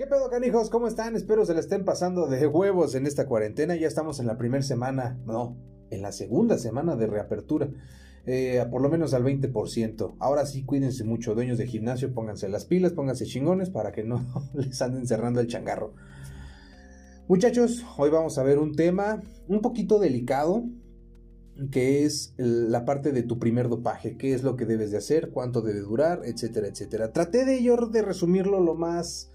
¿Qué pedo, canijos? ¿Cómo están? Espero se la estén pasando de huevos en esta cuarentena. Ya estamos en la primera semana, no, en la segunda semana de reapertura. Eh, por lo menos al 20%. Ahora sí, cuídense mucho, dueños de gimnasio, pónganse las pilas, pónganse chingones para que no les anden cerrando el changarro. Muchachos, hoy vamos a ver un tema un poquito delicado, que es la parte de tu primer dopaje, qué es lo que debes de hacer, cuánto debe durar, etcétera, etcétera. Traté de yo de resumirlo lo más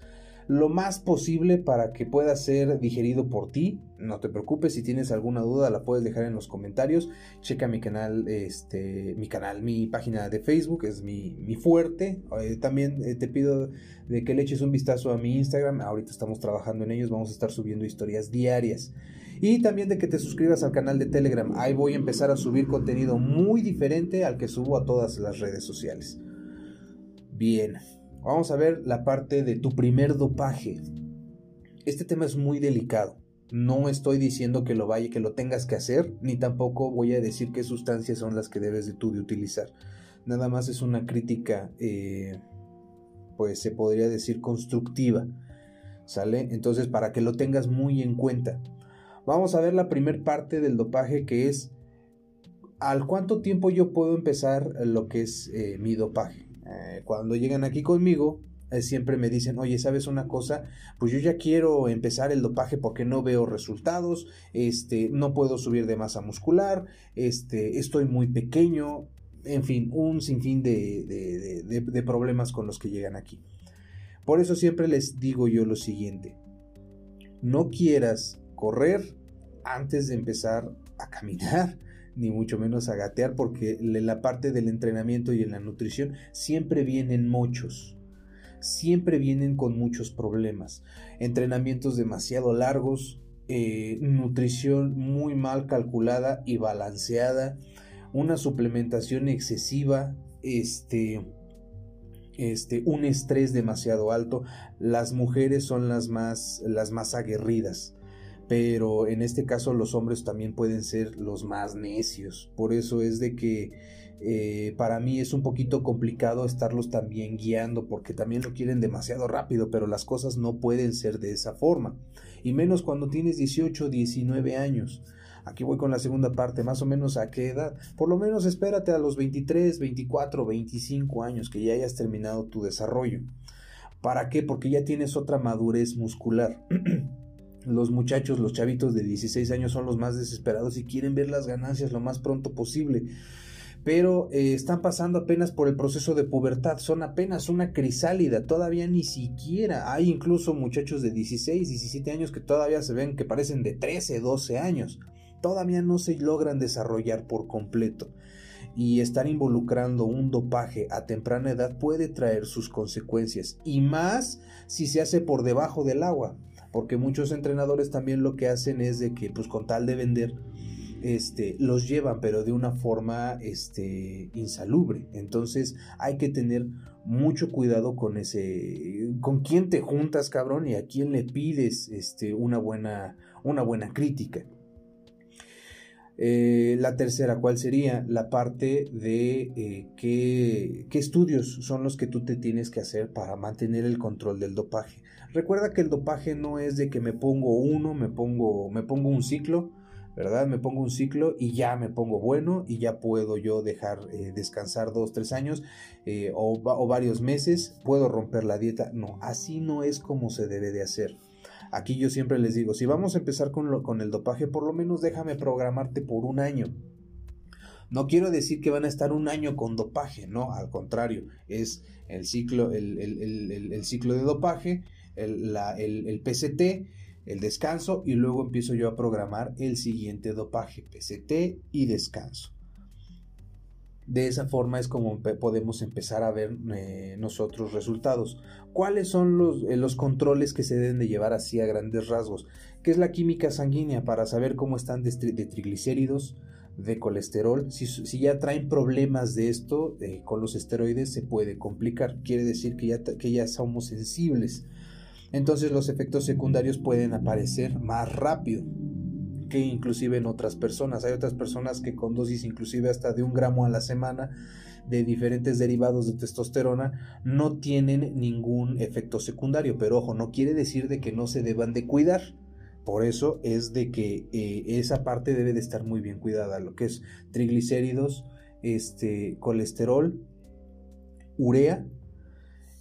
lo más posible para que pueda ser digerido por ti. No te preocupes, si tienes alguna duda la puedes dejar en los comentarios. Checa mi canal, este, mi canal, mi página de Facebook, es mi, fuerte. Eh, también eh, te pido de que le eches un vistazo a mi Instagram. Ahorita estamos trabajando en ellos, vamos a estar subiendo historias diarias. Y también de que te suscribas al canal de Telegram. Ahí voy a empezar a subir contenido muy diferente al que subo a todas las redes sociales. Bien, Vamos a ver la parte de tu primer dopaje. Este tema es muy delicado. No estoy diciendo que lo vaya, que lo tengas que hacer, ni tampoco voy a decir qué sustancias son las que debes de tú de utilizar. Nada más es una crítica, eh, pues se podría decir constructiva. ¿Sale? Entonces, para que lo tengas muy en cuenta. Vamos a ver la primera parte del dopaje que es al cuánto tiempo yo puedo empezar lo que es eh, mi dopaje. Eh, cuando llegan aquí conmigo, eh, siempre me dicen, oye, ¿sabes una cosa? Pues yo ya quiero empezar el dopaje porque no veo resultados, este, no puedo subir de masa muscular, este, estoy muy pequeño, en fin, un sinfín de, de problemas con los que llegan aquí. Por eso siempre les digo yo lo siguiente, no quieras correr antes de empezar a caminar ni mucho menos a gatear, porque la parte del entrenamiento y en la nutrición siempre vienen muchos. Siempre vienen con muchos problemas. Entrenamientos demasiado largos, eh, nutrición muy mal calculada y balanceada, una suplementación excesiva, este, este, un estrés demasiado alto. Las mujeres son las más, las más aguerridas pero en este caso los hombres también pueden ser los más necios. Por eso es de que eh, para mí es un poquito complicado estarlos también guiando porque también lo quieren demasiado rápido, pero las cosas no pueden ser de esa forma. Y menos cuando tienes 18, 19 años. Aquí voy con la segunda parte, más o menos a qué edad. Por lo menos espérate a los 23, 24, 25 años que ya hayas terminado tu desarrollo. ¿Para qué? Porque ya tienes otra madurez muscular. los muchachos, los chavitos de 16 años son los más desesperados y quieren ver las ganancias lo más pronto posible. Pero eh, están pasando apenas por el proceso de pubertad, son apenas una crisálida, todavía ni siquiera. Hay incluso muchachos de 16, 17 años que todavía se ven que parecen de 13, 12 años. Todavía no se logran desarrollar por completo. Y estar involucrando un dopaje a temprana edad puede traer sus consecuencias. Y más si se hace por debajo del agua porque muchos entrenadores también lo que hacen es de que pues con tal de vender este, los llevan, pero de una forma este, insalubre. Entonces hay que tener mucho cuidado con ese, con quién te juntas, cabrón, y a quién le pides este, una, buena, una buena crítica. Eh, la tercera, ¿cuál sería? La parte de eh, qué, qué, estudios son los que tú te tienes que hacer para mantener el control del dopaje. Recuerda que el dopaje no es de que me pongo uno, me pongo, me pongo un ciclo, ¿verdad? Me pongo un ciclo y ya me pongo bueno y ya puedo yo dejar eh, descansar dos, tres años o, o varios meses, puedo romper la dieta. No, así no es como se debe de hacer. Aquí yo siempre les digo, si vamos a empezar con, con el dopaje, por lo menos déjame programarte por un año. No quiero decir que van a estar un año con dopaje, no, al contrario, es el ciclo, el, ciclo de dopaje, el, el, PCT, el descanso y luego empiezo yo a programar el siguiente dopaje, PCT y descanso. De esa forma es como podemos empezar a ver eh, nosotros resultados. ¿Cuáles son los, eh, los, controles que se deben de llevar así a grandes rasgos? ¿Qué es la química sanguínea para saber cómo están de, triglicéridos, de colesterol? Si, ya traen problemas de esto eh, con los esteroides se puede complicar. Quiere decir que ya, que ya somos sensibles. Entonces los efectos secundarios pueden aparecer más rápido inclusive en otras personas. Hay otras personas que con dosis inclusive hasta de un gramo a la semana de diferentes derivados de testosterona no tienen ningún efecto secundario, pero ojo, no quiere decir de que no se deban de cuidar. Por eso es de que eh, esa parte debe de estar muy bien cuidada, lo que es triglicéridos, este, colesterol, urea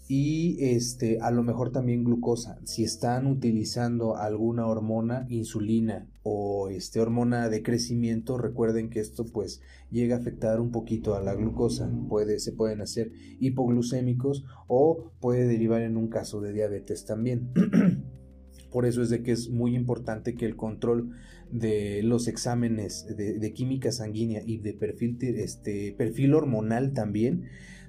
y este a lo mejor también glucosa. Si están utilizando alguna hormona, insulina o este hormona de crecimiento, recuerden que esto pues llega a afectar un poquito a la glucosa. Puede se pueden hacer hipoglucémicos o puede derivar en un caso de diabetes también. Por eso es de que es muy importante que el control de los exámenes de, química sanguínea y de perfil, este, perfil hormonal también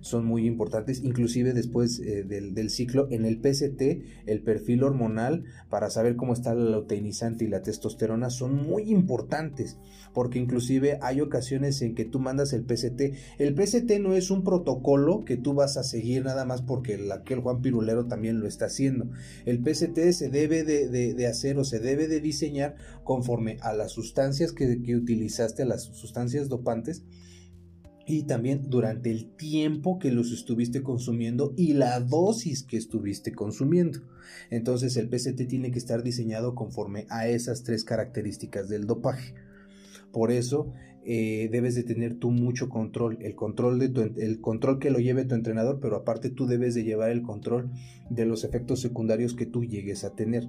son muy importantes, inclusive después eh, del, ciclo en el PCT, el perfil hormonal para saber cómo está la luteinizante y la testosterona son muy importantes, porque inclusive hay ocasiones en que tú mandas el PCT. El PCT no es un protocolo que tú vas a seguir nada más porque aquel Juan Pirulero también lo está haciendo. El PCT se debe de, hacer o se debe de diseñar conforme a las sustancias que, que utilizaste, las sustancias dopantes, y también durante el tiempo que los estuviste consumiendo y la dosis que estuviste consumiendo. Entonces el PCT tiene que estar diseñado conforme a esas tres características del dopaje. Por eso eh, debes de tener tú mucho control, el control, de tu, el control que lo lleve tu entrenador, pero aparte tú debes de llevar el control de los efectos secundarios que tú llegues a tener.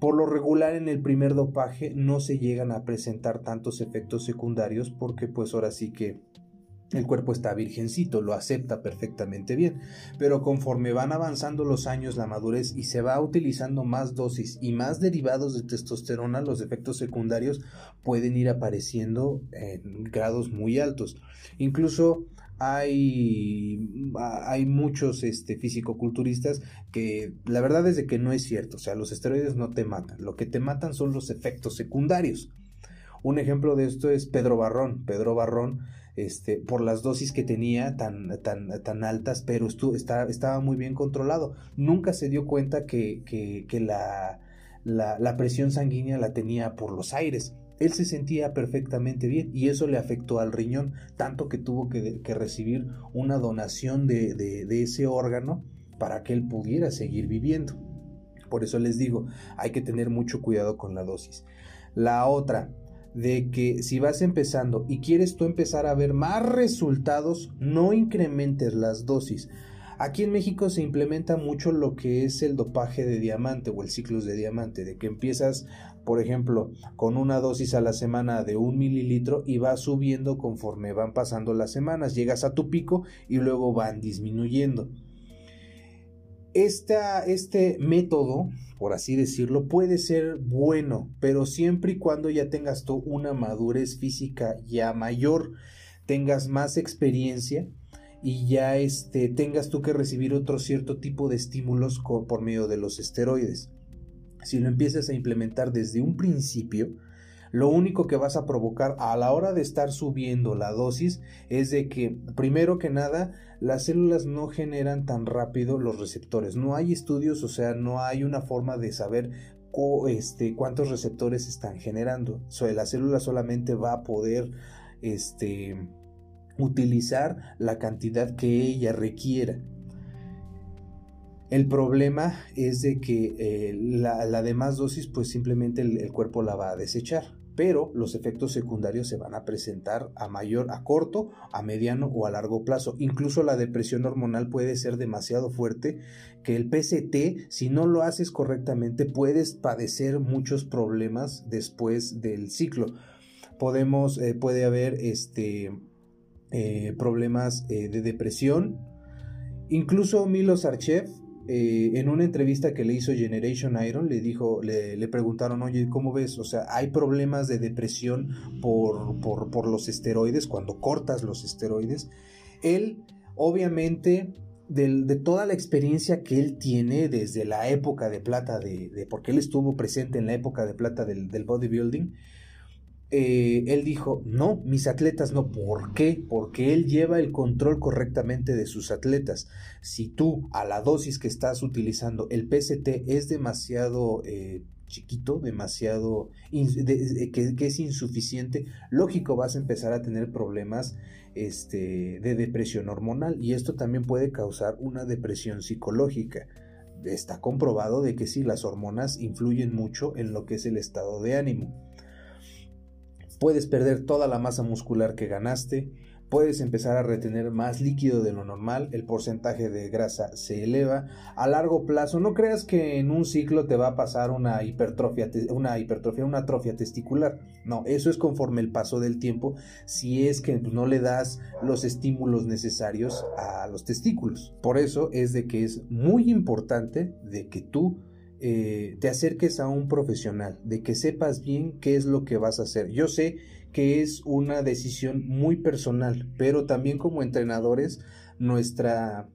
Por lo regular en el primer dopaje no se llegan a presentar tantos efectos secundarios porque pues ahora sí que el cuerpo está virgencito, lo acepta perfectamente bien, pero conforme van avanzando los años, la madurez y se va utilizando más dosis y más derivados de testosterona, los efectos secundarios pueden ir apareciendo en grados muy altos. Incluso hay, hay muchos este, fisicoculturistas que la verdad es de que no es cierto, o sea, los esteroides no te matan, lo que te matan son los efectos secundarios. Un ejemplo de esto es Pedro Barrón. Pedro Barrón este, por las dosis que tenía tan, tan, tan altas, pero estaba muy bien controlado. Nunca se dio cuenta que, que, la, la, presión sanguínea la tenía por los aires. Él se sentía perfectamente bien y eso le afectó al riñón, tanto que tuvo que, recibir una donación de, de ese órgano para que él pudiera seguir viviendo. Por eso les digo, hay que tener mucho cuidado con la dosis. La otra, de que si vas empezando y quieres tú empezar a ver más resultados, no incrementes las dosis. Aquí en México se implementa mucho lo que es el dopaje de diamante o el ciclo de diamante, de que empiezas, por ejemplo, con una dosis a la semana de un mililitro y vas subiendo conforme van pasando las semanas, llegas a tu pico y luego van disminuyendo. Este método por así decirlo, puede ser bueno, pero siempre y cuando ya tengas tú una madurez física ya mayor, tengas más experiencia y ya este, tengas tú que recibir otro cierto tipo de estímulos por medio de los esteroides. Si lo empiezas a implementar desde un principio, lo único que vas a provocar a la hora de estar subiendo la dosis es de que, primero que nada, las células no generan tan rápido los receptores. No hay estudios, o sea, no hay una forma de saber este, cuántos receptores están generando. la célula solamente va a poder este, utilizar la cantidad que ella requiera. El problema es de que eh, la, demás dosis pues simplemente el, cuerpo la va a desechar pero los efectos secundarios se van a presentar a mayor, a corto, a mediano o a largo plazo. Incluso la depresión hormonal puede ser demasiado fuerte que el PCT, si no lo haces correctamente, puedes padecer muchos problemas después del ciclo. Podemos, eh, puede haber este, eh, problemas eh, de depresión. Incluso Milos Archev eh, en una entrevista que le hizo Generation Iron, le dijo, le, preguntaron, oye, ¿cómo ves? O sea, hay problemas de depresión por, por, los esteroides, cuando cortas los esteroides. Él, obviamente, de, toda la experiencia que él tiene desde la época de plata, de, porque él estuvo presente en la época de plata del bodybuilding, eh, él dijo, no, mis atletas no. ¿Por qué? Porque él lleva el control correctamente de sus atletas. Si tú a la dosis que estás utilizando el PCT es demasiado eh, chiquito, demasiado, que, es insuficiente, lógico vas a empezar a tener problemas este, de depresión hormonal y esto también puede causar una depresión psicológica. Está comprobado de que sí, las hormonas influyen mucho en lo que es el estado de ánimo. Puedes perder toda la masa muscular que ganaste, puedes empezar a retener más líquido de lo normal, el porcentaje de grasa se eleva. A largo plazo, no creas que en un ciclo te va a pasar una hipertrofia, una hipertrofia, una atrofia testicular. No, eso es conforme el paso del tiempo, si es que no le das los estímulos necesarios a los testículos. Por eso es de que es muy importante de que tú eh, te acerques a un profesional, de que sepas bien qué es lo que vas a hacer. Yo sé que es una decisión muy personal, pero también como entrenadores nuestra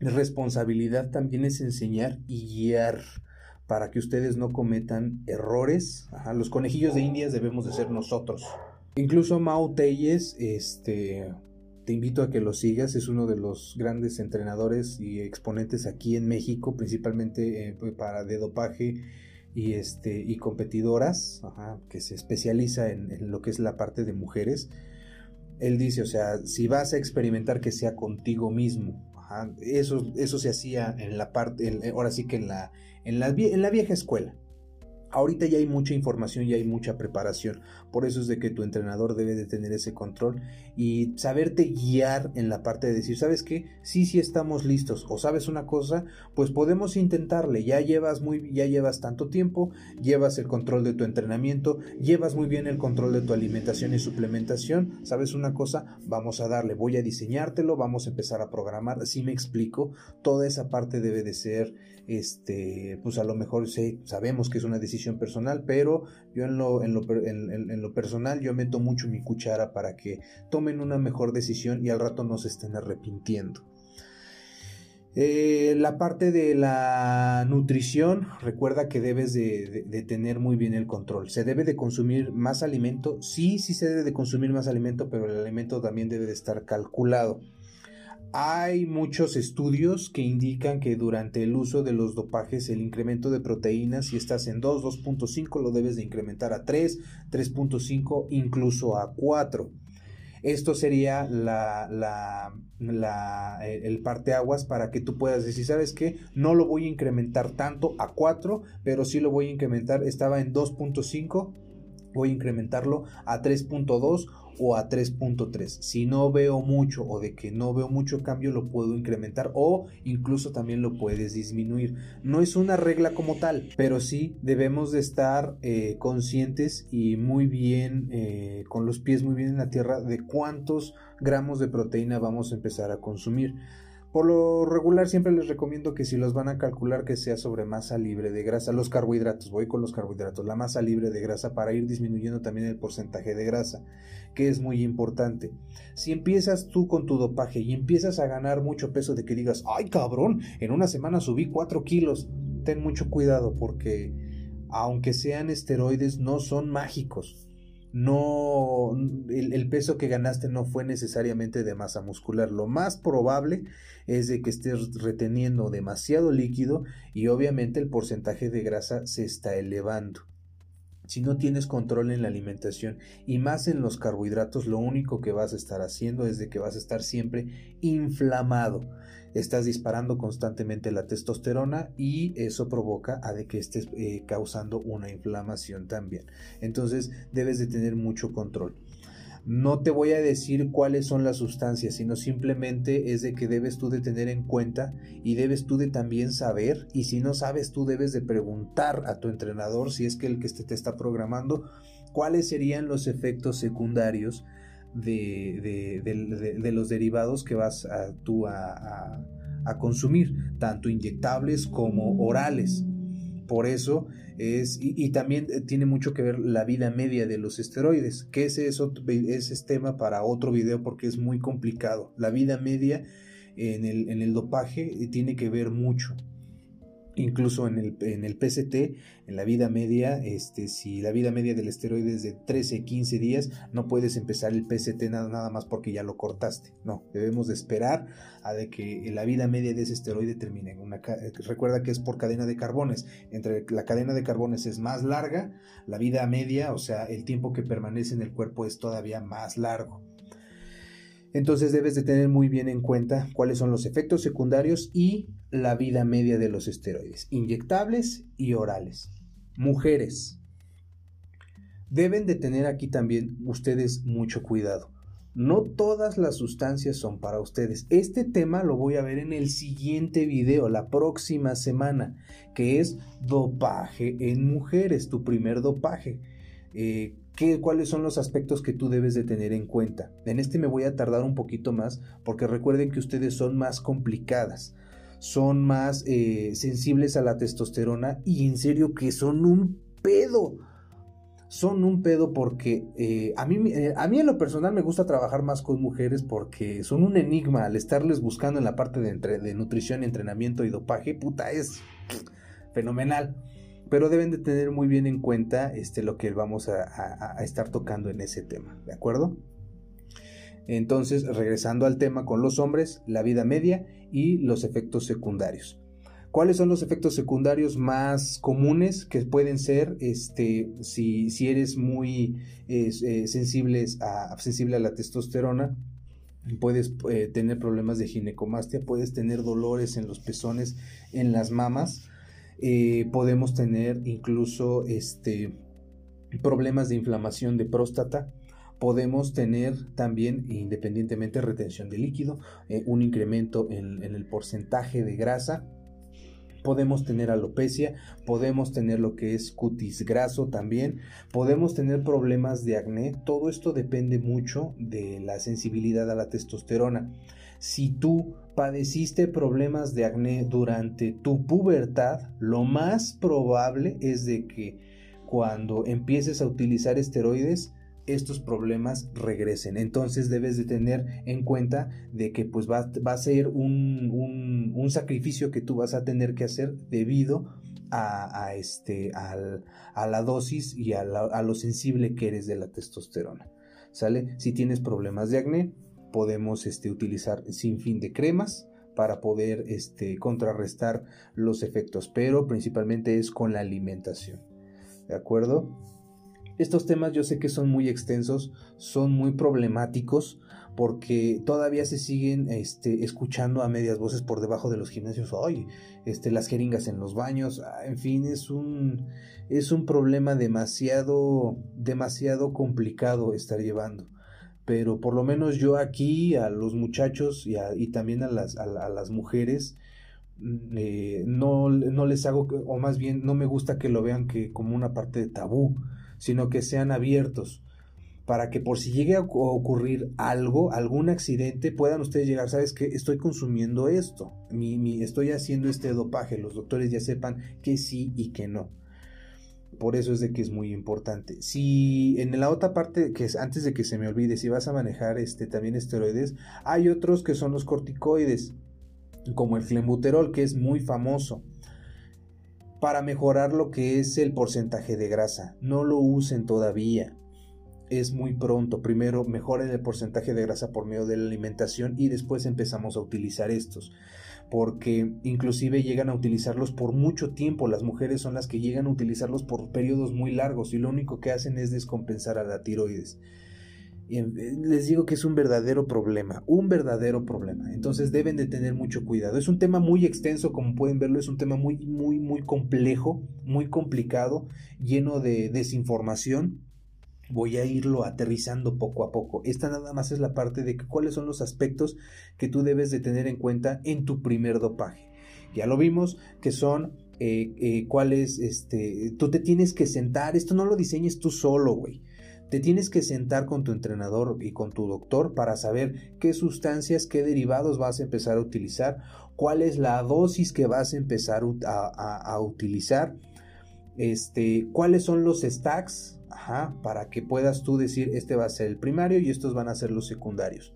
responsabilidad también es enseñar y guiar para que ustedes no cometan errores. los conejillos de indias debemos de ser nosotros. Incluso Mao Telles, este, te invito a que lo sigas, es uno de los grandes entrenadores y exponentes aquí en México, principalmente eh, para de dopaje y, este, y competidoras, que se especializa en, lo que es la parte de mujeres. Él dice, o sea, si vas a experimentar que sea contigo mismo, eso, eso se hacía en la parte, ahora sí que en en la, en la vieja escuela. Ahorita ya hay mucha información y hay mucha preparación. Por eso es de que tu entrenador debe de tener ese control y saberte guiar en la parte de decir, ¿sabes qué? Sí, sí estamos listos. O sabes una cosa, pues podemos intentarle. Ya llevas muy ya llevas tanto tiempo, llevas el control de tu entrenamiento, llevas muy bien el control de tu alimentación y suplementación. ¿Sabes una cosa? Vamos a darle, voy a diseñártelo, vamos a empezar a programar. Si me explico, toda esa parte debe de ser este, pues a lo mejor sabemos que es una decisión personal, pero yo en, lo personal yo meto mucho mi cuchara para que tomen una mejor decisión y al rato no se estén arrepintiendo. Eh, la parte de la nutrición, recuerda que debes de, de, tener muy bien el control. ¿Se debe de consumir más alimento? Sí, sí se debe de consumir más alimento, pero el alimento también debe de estar calculado. Hay muchos estudios que indican que durante el uso de los dopajes el incremento de proteínas, si estás en 2, 2.5, lo debes de incrementar a 3, 3.5, incluso a 4. Esto sería la, la, la, eh, el parteaguas para que tú puedas decir, ¿sabes qué? No lo voy a incrementar tanto a 4, pero sí lo voy a incrementar, estaba en 2.5, voy a incrementarlo a 3.2 o a 3.3. Si no veo mucho o de que no veo mucho cambio, lo puedo incrementar o incluso también lo puedes disminuir. No es una regla como tal, pero sí debemos de estar eh, conscientes y muy bien, eh, con los pies muy bien en la tierra, de cuántos gramos de proteína vamos a empezar a consumir. Por lo regular siempre les recomiendo que si los van a calcular que sea sobre masa libre de grasa, los carbohidratos, voy con los carbohidratos, la masa libre de grasa para ir disminuyendo también el porcentaje de grasa, que es muy importante. Si empiezas tú con tu dopaje y empiezas a ganar mucho peso de que digas, ay cabrón, en una semana subí 4 kilos, ten mucho cuidado porque aunque sean esteroides no son mágicos no el, peso que ganaste no fue necesariamente de masa muscular. Lo más probable es de que estés reteniendo demasiado líquido y obviamente el porcentaje de grasa se está elevando. Si no tienes control en la alimentación y más en los carbohidratos, lo único que vas a estar haciendo es de que vas a estar siempre inflamado estás disparando constantemente la testosterona y eso provoca a de que estés eh, causando una inflamación también. Entonces debes de tener mucho control. No te voy a decir cuáles son las sustancias, sino simplemente es de que debes tú de tener en cuenta y debes tú de también saber y si no sabes tú debes de preguntar a tu entrenador si es que el que te está programando cuáles serían los efectos secundarios de, los derivados que vas a, tú a, consumir, tanto inyectables como orales. Por eso es, y, también tiene mucho que ver la vida media de los esteroides, que ese es, otro, es tema para otro video porque es muy complicado. La vida media en el, en el dopaje tiene que ver mucho incluso en el, en el PCT, en la vida media, este, si la vida media del esteroide es de 13, 15 días, no puedes empezar el PCT nada, nada más porque ya lo cortaste. No, debemos de esperar a de que la vida media de ese esteroide termine. Una, recuerda que es por cadena de carbones. Entre la cadena de carbones es más larga, la vida media, o sea, el tiempo que permanece en el cuerpo es todavía más largo. Entonces debes de tener muy bien en cuenta cuáles son los efectos secundarios y la vida media de los esteroides, inyectables y orales. Mujeres, deben de tener aquí también ustedes mucho cuidado. No todas las sustancias son para ustedes. Este tema lo voy a ver en el siguiente video, la próxima semana, que es dopaje en mujeres, tu primer dopaje. Eh, ¿Cuáles son los aspectos que tú debes de tener en cuenta? En este me voy a tardar un poquito más porque recuerden que ustedes son más complicadas, son más eh, sensibles a la testosterona y en serio que son un pedo son un pedo porque eh, a, mí, eh, a mí en lo personal me gusta trabajar más con mujeres porque son un enigma al estarles buscando en la parte de, de nutrición, entrenamiento y dopaje, puta, es fenomenal. Pero deben de tener muy bien en cuenta este, lo que vamos a, estar tocando en ese tema, ¿de acuerdo? Entonces, regresando al tema con los hombres, la vida media y los efectos secundarios. ¿Cuáles son los efectos secundarios más comunes que pueden ser este, si, si eres muy eh, a, sensible a la testosterona? Puedes eh, tener problemas de ginecomastia, puedes tener dolores en los pezones, en las mamas, eh, podemos tener incluso este, problemas de inflamación de próstata, podemos tener también, independientemente, retención de líquido, un incremento en, en, el porcentaje de grasa. Podemos tener alopecia, podemos tener lo que es cutis graso también, podemos tener problemas de acné, todo esto depende mucho de la sensibilidad a la testosterona. Si tú padeciste problemas de acné durante tu pubertad, lo más probable es de que cuando empieces a utilizar esteroides, estos problemas regresen. Entonces debes de tener en cuenta de que pues va, a ser un, sacrificio que tú vas a tener que hacer debido a, este, a la dosis y a, lo sensible que eres de la testosterona. ¿Sale? Si tienes problemas de acné, podemos este, utilizar sin fin de cremas para poder este, contrarrestar los efectos, pero principalmente es con la alimentación. ¿De acuerdo? Estos temas yo sé que son muy extensos, son muy problemáticos, porque todavía se siguen este, escuchando a medias voces por debajo de los gimnasios, hoy este, las jeringas en los baños, ah, en fin, es un, es un problema demasiado, demasiado complicado estar llevando. Pero por lo menos yo aquí a los muchachos y, también a las, a, las mujeres, mm, eh, no, no les hago, o más bien no me gusta que lo vean que como una parte de tabú sino que sean abiertos para que por si llegue a ocurrir algo, algún accidente, puedan ustedes llegar, sabes que estoy consumiendo esto, mi, estoy haciendo este dopaje, los doctores ya sepan que sí y que no. Por eso es de que es muy importante. Si en la otra parte, que es antes de que se me olvide, si vas a manejar este, también esteroides, hay otros que son los corticoides, como el flembuterol, que es muy famoso para mejorar lo que es el porcentaje de grasa. No lo usen todavía. Es muy pronto. Primero mejoren el porcentaje de grasa por medio de la alimentación y después empezamos a utilizar estos. Porque inclusive llegan a utilizarlos por mucho tiempo. Las mujeres son las que llegan a utilizarlos por periodos muy largos y lo único que hacen es descompensar a la tiroides. Eh, les digo que es un verdadero problema, un verdadero problema. Entonces deben de tener mucho cuidado. Es un tema muy extenso, como pueden verlo, es un tema muy, muy, muy complejo, muy complicado, lleno de desinformación. Voy a irlo aterrizando poco a poco. Esta nada más es la parte de cuáles son los aspectos que tú debes de tener en cuenta en tu primer dopaje. Ya lo vimos que son eh, eh, cuáles, este, tú te tienes que sentar, esto no lo diseñes tú solo, güey te tienes que sentar con tu entrenador y con tu doctor para saber qué sustancias, qué derivados vas a empezar a utilizar, cuál es la dosis que vas a empezar a, utilizar, este, cuáles son los stacks, para que puedas tú decir este va a ser el primario y estos van a ser los secundarios.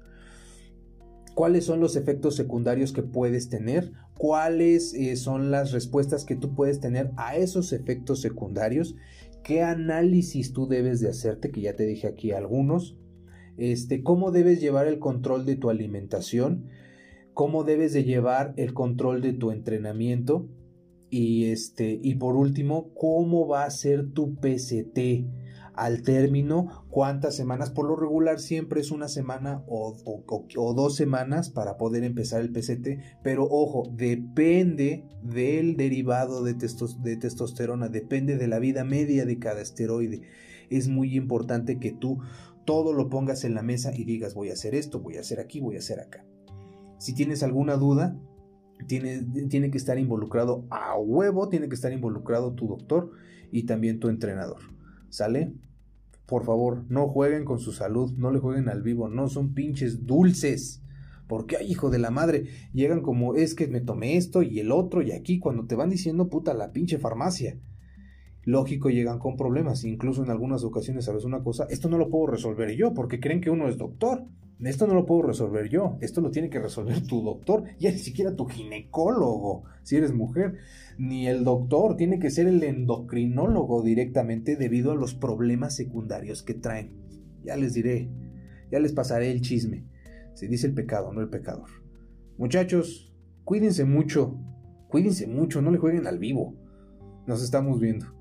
¿Cuáles son los efectos secundarios que puedes tener? ¿Cuáles eh, son las respuestas que tú puedes tener a esos efectos secundarios? qué análisis tú debes de hacerte, que ya te dije aquí algunos, este, cómo debes llevar el control de tu alimentación, cómo debes de llevar el control de tu entrenamiento y este y por último, cómo va a ser tu PCT. Al término, cuántas semanas, por lo regular siempre es una semana o, dos semanas para poder empezar el PCT, pero ojo, depende del derivado de, de testosterona, depende de la vida media de cada esteroide. Es muy importante que tú todo lo pongas en la mesa y digas voy a hacer esto, voy a hacer aquí, voy a hacer acá. Si tienes alguna duda, tiene, tiene que estar involucrado a huevo, tiene que estar involucrado tu doctor y también tu entrenador. ¿Sale? Por favor, no jueguen con su salud, no le jueguen al vivo, no son pinches dulces. Porque, ay, hijo de la madre, llegan como es que me tomé esto y el otro y aquí, cuando te van diciendo puta la pinche farmacia. Lógico, llegan con problemas. Incluso en algunas ocasiones, ¿sabes una cosa? Esto no lo puedo resolver yo porque creen que uno es doctor. Esto no lo puedo resolver yo, esto lo tiene que resolver tu doctor, ya ni siquiera tu ginecólogo, si eres mujer, ni el doctor, tiene que ser el endocrinólogo directamente debido a los problemas secundarios que traen. Ya les diré, ya les pasaré el chisme. Se dice el pecado, no el pecador. Muchachos, cuídense mucho, cuídense mucho, no le jueguen al vivo. Nos estamos viendo.